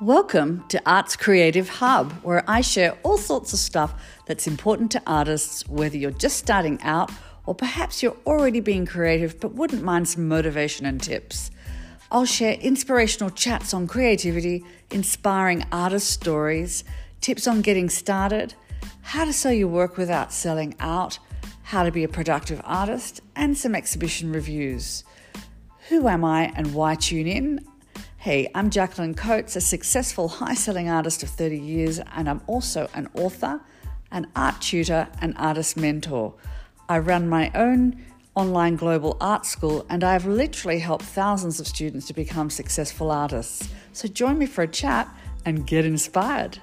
Welcome to Arts Creative Hub, where I share all sorts of stuff that's important to artists, whether you're just starting out or perhaps you're already being creative but wouldn't mind some motivation and tips. I'll share inspirational chats on creativity, inspiring artist stories, tips on getting started, how to sell your work without selling out, how to be a productive artist, and some exhibition reviews. Who am I and why tune in? Hey, I'm Jacqueline Coates, a successful high selling artist of 30 years, and I'm also an author, an art tutor, and artist mentor. I run my own online global art school, and I've literally helped thousands of students to become successful artists. So join me for a chat and get inspired.